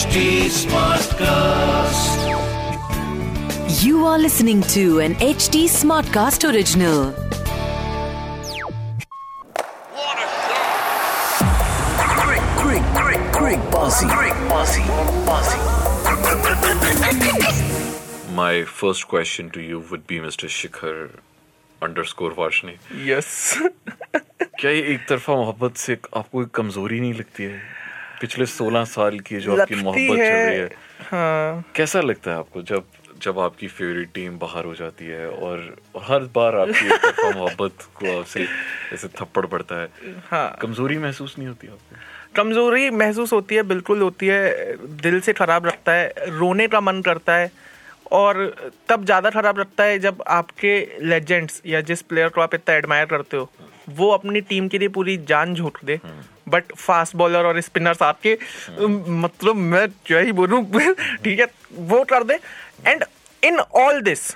HD Smartcast. You are listening to an HD Smartcast original. Quick, quick, quick, quick, bossy, quick, bossy, bossy. My first question to you would be Mr. Shikhar underscore Varshni. Yes क्या ये एक तरफा मोहब्बत से आपको एक कमजोरी नहीं लगती है पिछले 16 साल की जो आपकी मोहब्बत चल रही है है। कैसा लगता है आपको जब जब आपकी फेवरेट टीम बाहर हो जाती है और हर बार आपकी मोहब्बत को आपसे ऐसे थप्पड़ पड़ता है? हाँ। कमज़ोरी महसूस नहीं होती आपको? कमज़ोरी महसूस होती है बिल्कुल होती है। दिल से खराब लगता है रोने का मन करता है और तब ज़्यादा खराब लगता है जब आपके लेजेंड्स या जिस प्लेयर को आप इतना एडमायर करते हो वो अपनी टीम के लिए पूरी जान झोंक दे। बट फास्ट बॉलर और स्पिनर्स आपके मतलब मैं क्या ही बोलूँ ठीक है वो कर दे। एंड इन ऑल दिस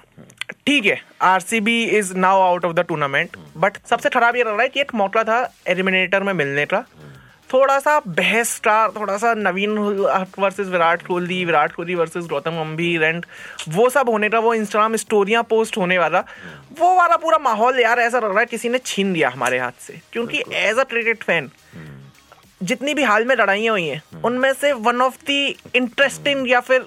ठीक है RCB is now out of the tournament but सबसे खराब ये लग रहा है कि एक मौका था एलिमिनेटर में मिलने का। थोड़ा सा बहस का थोड़ा सा Naveen versus Virat Kohli Virat Kohli versus Gautam Gambhir and वो सब होने का वो इंस्टाग्राम स्टोरियाँ पोस्ट होने वाला वो वाला पूरा माहौल यार ऐसा लग रहा है किसी ने छीन लिया हमारे हाथ से क्योंकि एज अ क्रिकेट फ़ैन जितनी भी हाल में लड़ाइयाँ हुई हैं उनमें से वन ऑफ़ दी इंटरेस्टिंग या फिर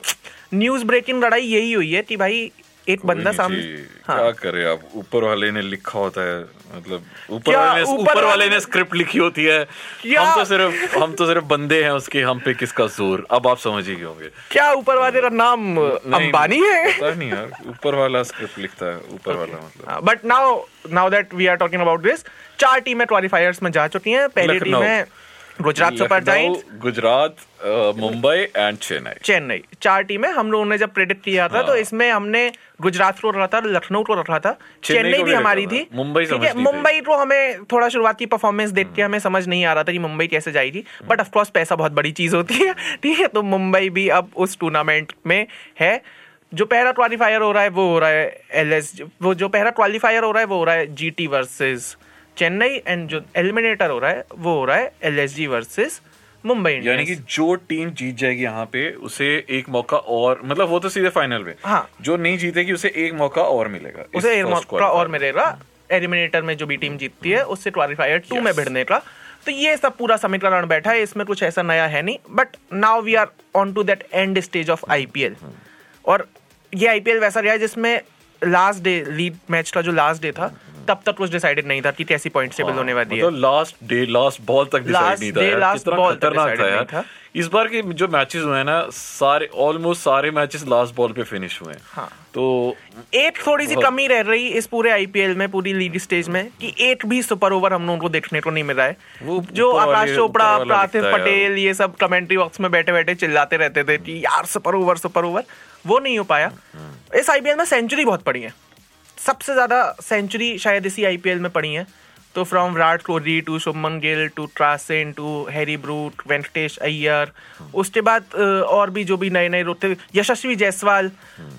न्यूज़ ब्रेकिंग लड़ाई यही हुई है कि भाई एक बंदा सामने हाँ। क्या करे आप? ऊपर वाले ने लिखा होता है मतलब ऊपर वाले ऊपर वाले ने स्क्रिप्ट लिखी होती है। हम तो सिर्फ़ हम तो सिर्फ़ बंदे हैं उसके हम पे किसका ज़ोर? अब आप समझ ही होंगे। क्या ऊपर वाले का नाम अंबानी है? पता नहीं यार ऊपर वाला स्क्रिप्ट लिखता है ऊपर वाला मतलब। But now now that we are talking about this चार टीमें क्वालिफायर्स में जा चुकी हैं। पहली टीम है Gujarat super giants Gujarat Mumbai and Chennai Chennai चार टीमें हम लोगों ने जब प्रेडिक्ट किया था तो हाँ। इसमें हमने गुजरात को रखा था लखनऊ को रखा था। चेन्नई भी हमारी थी। मुंबई मुंबई को हमें थोड़ा शुरुआती परफॉर्मेंस देख के हमें समझ नहीं आ रहा था कि मुंबई कैसे जाएगी। बट ऑफकोर्स पैसा बहुत बड़ी चीज़ होती है। ठीक है तो मुंबई भी अब उस टूर्नामेंट में है। जो पहला क्वालिफायर हो रहा है वो हो रहा है एलएस वो जो पहला क्वालिफायर हो रहा है वो हो रहा है G T versus Chennai and जो एलिमिनेटर हो रहा है वो हो रहा है L S G versus Mumbai यानी कि जो टीम जीत जाएगी यहाँ पे उसे एक मौका और मतलब वो तो सीधे फाइनल में। हाँ। जो नहीं जीतेगी उसे एक मौका और मिलेगा उसे एक मौका और मिलेगा। एलिमिनेटर में जो भी टीम जीतती है उससे क्वालिफायर टू में भिड़ने का। तो ये सब पूरा समीकरण बैठा है इसमें कुछ ऐसा नया है नहीं। But now we are on to that end stage of IPL और ये आईपीएल वैसा रहा है जिसमें लास्ट डे लीड मैच का जो लास्ट डे था तब तक कुछ डिसाइडेड नहीं था कि कैसी पॉइंट टेबल होने वाली है। मतलब लास्ट डे लास्ट बॉल तक डिसाइड नहीं था कितना खतरनाक था यार। इस बार के जो मैचेस हुए हैं ना सारे ऑलमोस्ट सारे मैचेस लास्ट बॉल पे फिनिश हुए हैं। हाँ। तो एक थोड़ी सी कमी रह रही इस पूरे आईपीएल में पूरी लीग स्टेज में कि एक भी सुपर ओवर हम लोगों को देखने को नहीं मिला है। वो जो आकाश चोपड़ा पार्थिव पटेल ये सब कमेंट्री बॉक्स में बैठे बैठे चिल्लाते रहते थे कि यार सुपर ओवर सुपर ओवर वो नहीं हो पाया। इस आईपीएल में सेंचुरी बहुत पड़ी है। सबसे ज़्यादा सेंचुरी शायद इसी आईपीएल में पड़ी है। तो from Virat Kohli to Shubman Gill to ट्रासन to Harry Brook Venkatesh Iyer उसके बाद और भी जो भी नए नए रोते यशस्वी जायसवाल।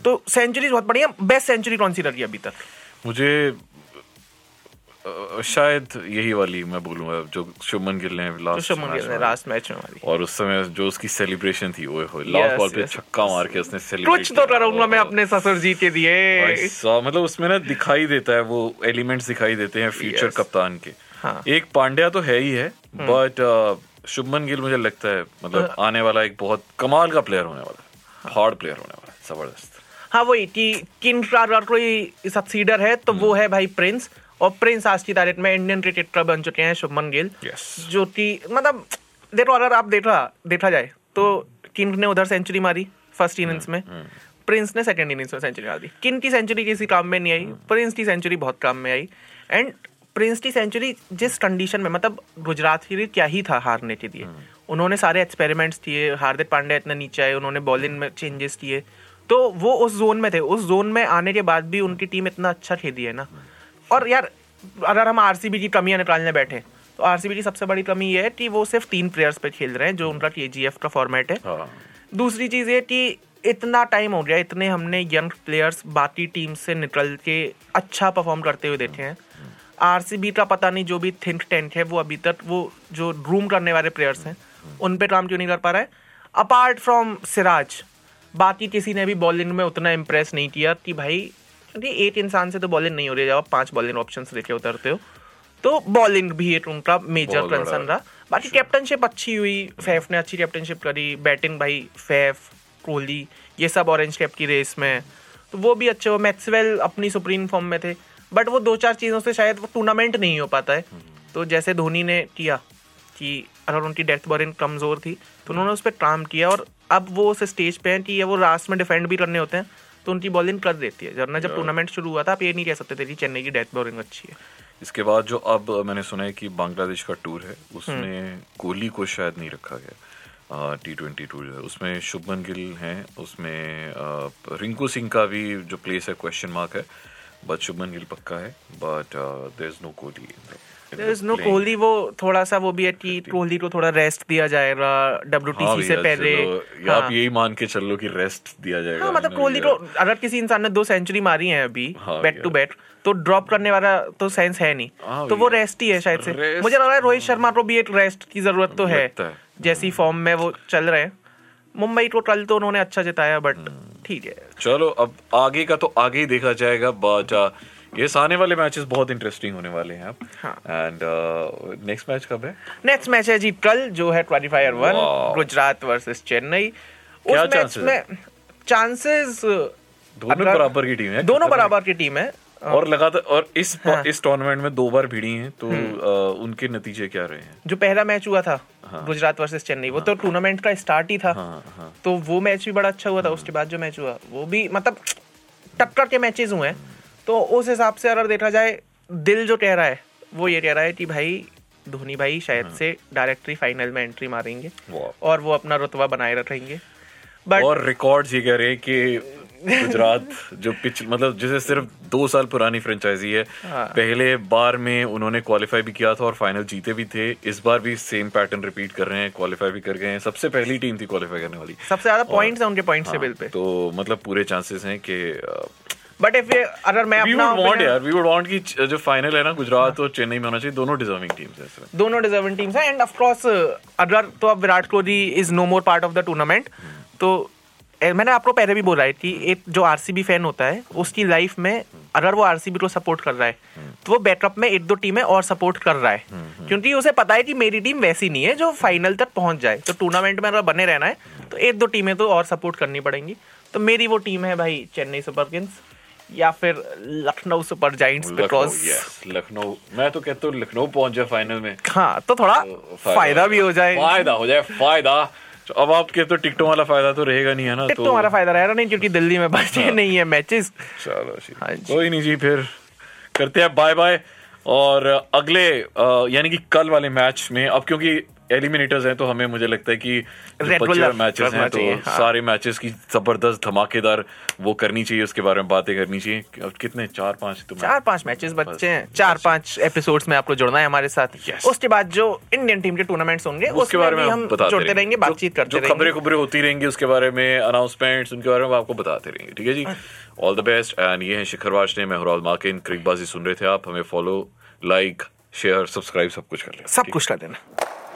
तो सेंचुरी बहुत बढ़िया बेस्ट सेंचुरी कौन सी लगी अभी तक? मुझे शायद यही वाली मैं बोलूँगा जो शुभमन गिल ने लास्ट शुभमन गिल ने लास्ट मैच में हमारी और उस समय जो उसकी सेलिब्रेशन थी ओए होए लास्ट बॉल पे छक्का मार के उसने सेलिब्रेट कुछ तो करूँगा मैं अपने ससुर जी के भाई दिए मतलब उसमें ना दिखाई देता है वो एलिमेंट्स दिखाई देते हैं फ्यूचर कप्तान के। हाँ। एक पांड्या तो है ही है बट शुभमन गिल मुझे लगता है मतलब आने वाला एक बहुत कमाल का प्लेयर होने वाला है हार्ड प्लेयर होने वाला है ज़बरदस्त। हाँ वही कि किन कोई सक्सीडर है तो वो है भाई प्रिंस और प्रिंस आज की तारीख में इंडियन क्रिकेटर बन चुके हैं शुभमन गिल। Yes. जो कि मतलब देखो अगर आप देखा देखा जाए तो किंग ने उधर सेंचुरी मारी फ़र्स्ट इनिंग्स में? प्रिंस ने सेकंड इनिंग्स में सेंचुरी मार दी। किन की सेंचुरी किसी काम में नहीं आई? प्रिंस की सेंचुरी बहुत काम में आई। एंड प्रिंस की सेंचुरी जिस कंडीशन में मतलब गुजरात के लिए क्या ही था हारने के लिए। उन्होंने सारे एक्सपेरिमेंट्स किए हार्दिक पांड्या इतना नीचे आए उन्होंने बॉलिंग में चेंजेस किए। तो वो उस जोन में थे। उस जोन में आने के बाद भी उनकी टीम इतना अच्छा खेली है ना। और यार अगर हम आरसीबी की कमियाँ निकालने बैठे तो आरसीबी की सबसे बड़ी कमी ये है कि वो सिर्फ़ तीन प्लेयर्स पे खेल रहे हैं जो उनका के का फॉर्मेट है। हाँ। दूसरी चीज़ ये कि इतना टाइम हो गया इतने हमने यंग प्लेयर्स बाकी टीम से निकल के अच्छा परफॉर्म करते हुए देखे हैं। आरसीबी का पता नहीं जो भी थिंक टेंट है वो अभी तक वो जो रूम करने वाले प्लेयर्स हैं उन पर काम क्यों नहीं कर पा रहा है? अपार्ट फ्रॉम सिराज बाकी किसी ने भी बॉलिंग में उतना इम्प्रेस नहीं किया कि भाई क्योंकि एक इंसान से तो बॉलिंग नहीं हो रही है। जब आप पाँच बॉलिंग ऑप्शन लेके उतरते हो तो बॉलिंग भी एक उनका मेजर कंसर्न रहा। बाकी कैप्टनशिप अच्छी हुई फैफ ने अच्छी कैप्टनशिप करी बैटिंग भाई फैफ कोहली ये सब ऑरेंज कैप की रेस में। तो वो भी अच्छे हो मैक्सवेल अपनी सुप्रीम फॉर्म में थे। बट वो दो चार चीज़ों से शायद वो टूर्नामेंट नहीं हो पाता है। तो जैसे धोनी ने किया कि अगर उनकी डेथ बॉलिंग कमज़ोर थी तो उन्होंने उस पर काम किया। और अब वो उस स्टेज पे हैं कि ये वो लास्ट में डिफेंड भी करने होते हैं। तो उनकी बॉलिंग कर देती है। जब ना जब टूर्नामेंट शुरू हुआ था आप ये नहीं कह सकते थे कि चेन्नई की डेथ बॉलिंग अच्छी है। इसके बाद जो अब मैंने सुना है कि बांग्लादेश का टूर है उसमें कोहली को शायद नहीं रखा गया टी ट्वेंटी टूर है। उसमें शुभमन गिल हैं उसमें रिंकू सिंह का भी जो प्लेस है क्वेश्चन मार्क है बट शुभमन गिल पक्का है but there is no Kohli no Kohli वो थोड़ा सा वो भी है कि कोहली को थोड़ा रेस्ट दिया जाएगा हाँ डब्ल्यूटीसी से पहले। हाँ। आप यही मान के चल लो कि रेस्ट दिया जाएगा हाँ मतलब कोहली को अगर किसी इंसान ने दो सेंचुरी मारी है अभी हाँ, बैट टू बैट तो ड्रॉप करने वाला तो सेंस है नहीं। हाँ, तो वो रेस्ट ही है शायद से। मुझे लग रहा है रोहित शर्मा को भी एक रेस्ट की ज़रूरत तो है जैसी फॉर्म में वो चल रहे हैं। मुंबई को कल तो उन्होंने अच्छा जिताया बट हम्म। ठीक है। चलो अब आगे का तो आगे ही देखा जाएगा बट ये आने वाले मैचेस बहुत इंटरेस्टिंग होने वाले हैं अब। हाँ। एंड नेक्स्ट मैच कब है? नेक्स्ट मैच है जी कल जो है qualifier one Gujarat versus Chennai. उस मैच में चांसेस दोनों बराबर की टीम है दोनों बराबर की टीम है। और लगातार और इस हाँ। इस टूर्नामेंट में दो बार भिड़ी हैं तो अ, उनके नतीजे क्या रहे हैं? जो पहला मैच हुआ था हाँ। गुजरात वर्सेस चेन्नई वो तो टूर्नामेंट का स्टार्ट ही था। हाँ हाँ। तो वो मैच भी बड़ा अच्छा हुआ था उसके बाद जो मैच हुआ वो भी मतलब टक्कर के मैचेस हुए हैं। तो उस हिसाब से अगर देखा जाए दिल जो कह रहा है वो ये कह रहा है कि भाई धोनी भाई शायद से डायरेक्टली फाइनल में एंट्री मारेंगे और वो अपना रुतबा बनाए रखेंगे। बट और रिकॉर्ड्स ये कह रहे हैं कि गुजरात जो पिच मतलब जैसे सिर्फ़ दो साल पुरानी फ्रेंचाइजी है हाँ। पहले बार में उन्होंने क्वालिफाई भी किया था और फाइनल जीते भी थे इस बार भी सेम पैटर्न रिपीट कर रहे हैं क्वालिफाई भी कर गए हैं। सबसे पहली टीम थी क्वालिफाई करने वाली। सबसे ज़्यादा पॉइंट्स है उनके पॉइंट हाँ, टेबल पे। तो मतलब पूरे चांसेस हैं कि बट इफ़ अगर मैं वी अपना वुड वांट यार वी वुड वांट कि जो फाइनल है ना गुजरात और चेन्नई में होना चाहिए दोनों डिजर्विंग टीम्स हैं इसमें दोनों डिजर्विंग टीम्स हैं एंड ऑफ़ कोर्स अगर तो अब Virat Kohli is no more part of the tournament तो मैंने आपको पहले भी बोला है कि एक जो आरसीबी फ़ैन होता है उसकी लाइफ में अगर वो आरसीबी को सपोर्ट कर रहा है तो वो बैकअप में एक दो टीमें और सपोर्ट कर रहा है। क्योंकि उसे पता है कि मेरी टीम वैसी नहीं है जो फाइनल तक पहुँच जाए। तो टूर्नामेंट में अगर बने रहना है तो एक दो टीमें तो और सपोर्ट करनी पड़ेंगी। तो मेरी वो टीम है भाई चेन्नई सुपर किंग्स या फिर Lucknow super giants because Lucknow. मैं तो कहता हूँ लखनऊ पहुँच जाए फाइनल में। हाँ तो थोड़ा फ़ायदा भी हो जाए। फ़ायदा हो जाए फ़ायदा। तो अब आपके तो टिकटों वाला फ़ायदा तो रहेगा नहीं है ना? तो हमारा फ़ायदा रहेगा नहीं क्योंकि दिल्ली में बचे नहीं है मैचेस चलो हाँ। कोई नहीं जी फिर करते हैं बाय बाय और अगले यानी कि कल वाले मैच में अब क्योंकि एलिमिनेटर्स हैं तो हमें मुझे लगता है कि मैचेस हैं तो हाँ। सारे मैचेस की ज़बरदस्त धमाकेदार वो करनी चाहिए उसके बारे में बातें करनी चाहिए। अब कितने? चार पाँच तो चार पाँच मैचेस बच्चे हैं। चार पाँच एपिसोड्स में आपको जुड़ना है हमारे साथ। उसके बाद जो इंडियन टीम के टूर्नामेंट्स होंगे उसके बारे में हम जुड़ते रहेंगे। बातचीत करते जो खबरें रहेंगे। खबरें होती रहेंगी उसके बारे में अनाउंसमेंट्स उनके बारे में आपको बताते रहेंगे ठीक है जी? ऑल द बेस्ट एंड ये है शिखर वाशने मैं हुराल माकिन क्रिकबाजी सुन रहे थे आप हमें फॉलो लाइक शेयर सब्सक्राइब सब कुछ कर लें सब कुछ कर देना